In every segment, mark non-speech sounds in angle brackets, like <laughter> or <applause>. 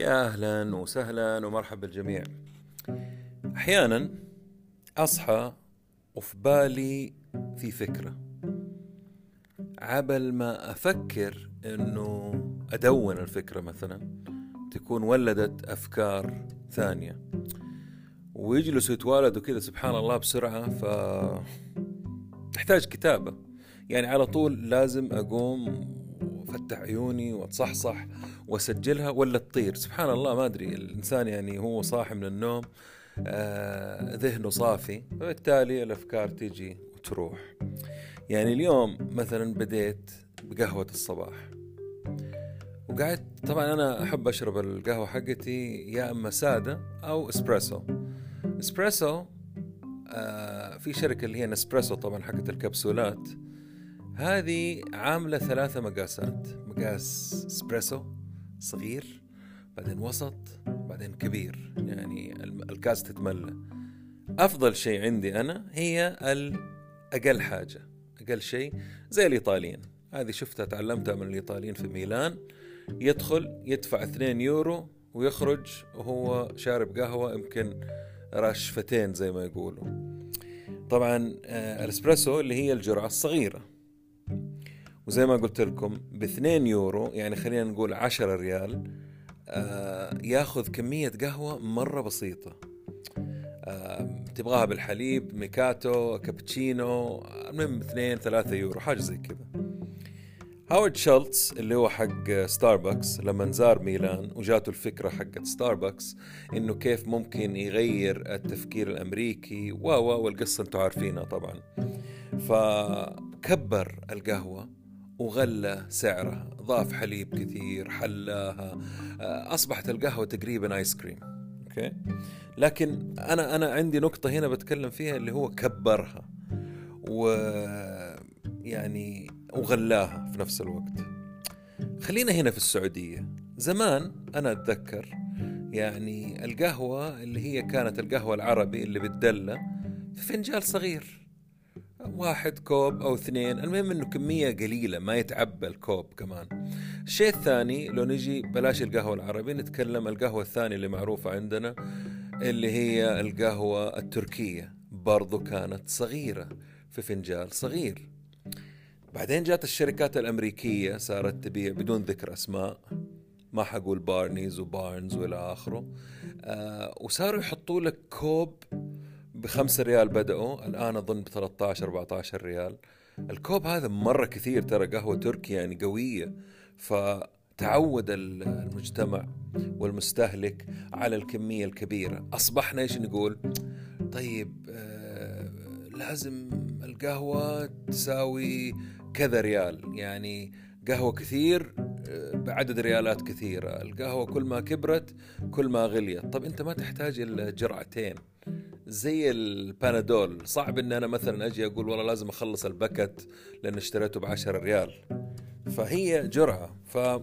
يا أهلا وسهلا ومرحبا بالجميع. أحيانا أصحى وفي بالي في فكرة. عبل ما أفكر إنه أدون الفكرة مثلا تكون ولدت أفكار ثانية. ويجلسوا يتوالدوا كذا سبحان الله بسرعة ف تحتاج كتابة. يعني على طول لازم أقوم وافتح عيوني واتصحصح واسجلها ولا تطير. سبحان الله ما أدري الإنسان يعني هو صاحي من النوم آه ذهنه صافي فبالتالي الأفكار تيجي وتروح. يعني اليوم مثلا بديت بقهوة الصباح وقعدت طبعا أنا أحب أشرب القهوة حقتي يا إما سادة أو إسبريسو. إسبريسو آه في شركة اللي هي نسبريسو طبعا حقت الكبسولات. هذه عاملة ثلاثة مقاسات. مقاس اسبريسو صغير بعدين وسط بعدين كبير. يعني الكاس تتملى. أفضل شيء عندي أنا هي الأقل حاجة. أقل شيء زي الإيطاليين. هذه شفتها تعلمتها من الإيطاليين في ميلان. يدخل يدفع 2 يورو ويخرج وهو شارب قهوة يمكن رشفتين زي ما يقولوا. طبعا آه، الإسبريسو اللي هي الجرعة الصغيرة. وزي ما قلت لكم ب 2 يورو يعني خلينا نقول 10 ريال آه ياخذ كمية قهوة مرة بسيطة. آه تبغاها بالحليب ماكياتو كابتشينو المهم 2 3 يورو حاجة زي كذا. هاورد شولتز اللي هو حق ستاربكس لما زار ميلان وجاته الفكرة حقت ستاربكس إنه كيف ممكن يغير التفكير الأمريكي و والقصة أنتم عارفينها طبعا. فكبر القهوة وغلى سعرها ضاف حليب كثير حلاها آه، أصبحت القهوة تقريبا آيس كريم. أوكي؟ لكن أنا أنا عندي نقطة هنا بتكلم فيها اللي هو كبرها و يعني وغلاها في نفس الوقت. خلينا هنا في السعودية. زمان أنا أتذكر يعني القهوة اللي هي كانت القهوة العربي اللي بتدلى في فنجال صغير. واحد كوب أو اثنين المهم إنه كمية قليلة ما يتعبى الكوب كمان. الشيء الثاني لو نجي بلاش القهوة العربي نتكلم القهوة الثانية اللي معروفة عندنا اللي هي القهوة التركية. برضو كانت صغيرة في فنجال صغير. بعدين جات الشركات الأمريكية صارت تبيع بدون ذكر أسماء. ما حقول بارنيز وبارنز والى اخره آه وصاروا يحطوا لك كوب بخمسة ريال بدأوا الآن أظن ب 13 14 ريال. الكوب هذا مرة كثير ترى قهوة تركي يعني قوية فتعود المجتمع والمستهلك على الكمية الكبيرة. أصبحنا إيش نقول؟ طيب آه لازم القهوة تساوي كذا ريال. يعني قهوة كثير آه، بعدد ريالات كثيرة. القهوة كل ما كبرت كل ما غليت. طب أنت ما تحتاج إلا جرعتين زي البانادول صعب إن أنا مثلا أجي أقول والله لازم أخلص البكت لأن اشتريته ب 10 ريال. فهي جرعة. ف ها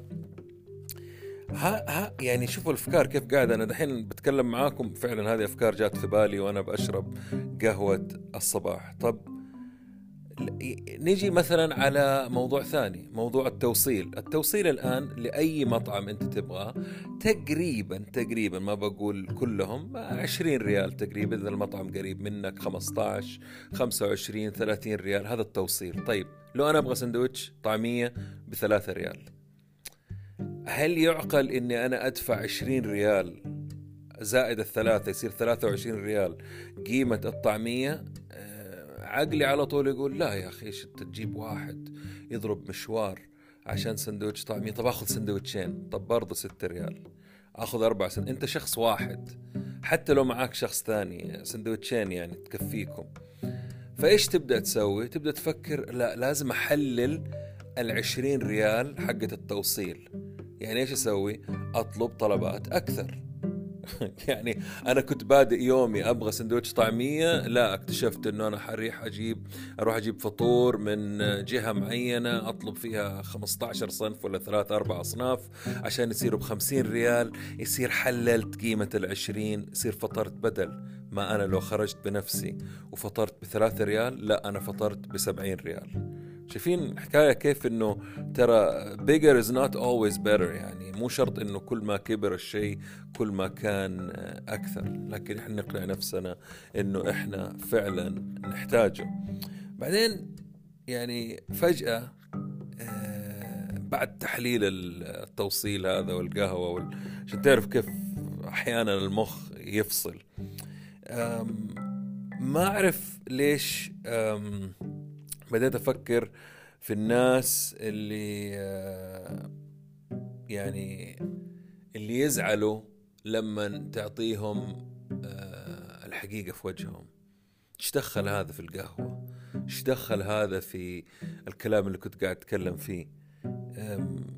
ها يعني شوفوا الأفكار كيف قاعد أنا دحين بتكلم معاكم فعلا هذه أفكار جات في بالي وأنا بشرب قهوة الصباح. طب نجي مثلا على موضوع ثاني موضوع التوصيل. التوصيل الآن لأي مطعم أنت تبغاه تقريبا تقريبا ما بقول كلهم 20 ريال تقريبا إذا المطعم قريب منك 15 25 30 ريال هذا التوصيل. طيب لو أنا أبغى سندويتش طعمية بثلاثة ريال هل يعقل أني أنا أدفع 20 ريال؟ زائد الثلاثة يصير 23 ريال. قيمة الطعمية عقلي على طول يقول لا يا أخي إيش أنت تجيب واحد يضرب مشوار عشان سندوتش طعمية؟ طب آخذ سندوتشين طب برضه ستة ريال. آخذ أربع سند أنت شخص واحد. حتى لو معاك شخص ثاني سندوتشين يعني تكفيكم. فإيش تبدأ تسوي؟ تبدأ تفكر لا لازم أحلل العشرين ريال حقة التوصيل. يعني إيش أسوي؟ أطلب طلبات أكثر. <laughs> يعني أنا كنت بادئ يومي أبغى سندوتش طعمية لا اكتشفت إنه أنا حريح أجيب أروح أجيب فطور من جهة معينة أطلب فيها 15 صنف ولا ثلاث أربع أصناف عشان يصيروا ب 50 ريال يصير حللت قيمة ال 20 يصير فطرت بدل ما أنا لو خرجت بنفسي وفطرت بثلاثة ريال لا أنا فطرت ب 70 ريال. شايفين الحكاية كيف إنه ترى bigger is not always better يعني مو شرط إنه كل ما كبر الشيء كل ما كان أكثر لكن إحنا نقنع نفسنا إنه إحنا فعلا نحتاجه. بعدين يعني فجأة آه، بعد تحليل التوصيل هذا والقهوة وال... عشان تعرف كيف أحيانا المخ يفصل. ما أعرف ليش بديت أفكر في الناس اللي آه، يعني اللي يزعلوا لما تعطيهم آه، الحقيقة في وجههم. إيش دخل هذا في القهوة؟ إيش دخل هذا في الكلام اللي كنت قاعد أتكلم فيه؟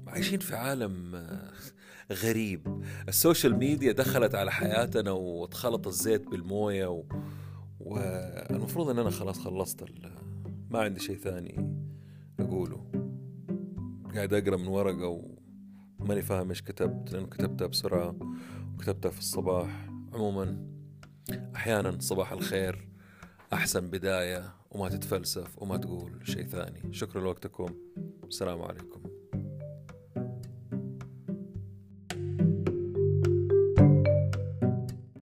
عايشين في عالم آه، غريب. ال social media دخلت على حياتنا واتخلط الزيت بالموية و... والمفروض إن أنا خلاص خلصت ال... ما عندي شيء ثاني أقوله. قاعد أقرأ من ورقة وماني فاهم إيش كتبت لأنه كتبتها بسرعة وكتبتها في الصباح. عموما أحيانا صباح الخير أحسن بداية وما تتفلسف وما تقول شيء ثاني. شكرا لوقتكم. السلام عليكم.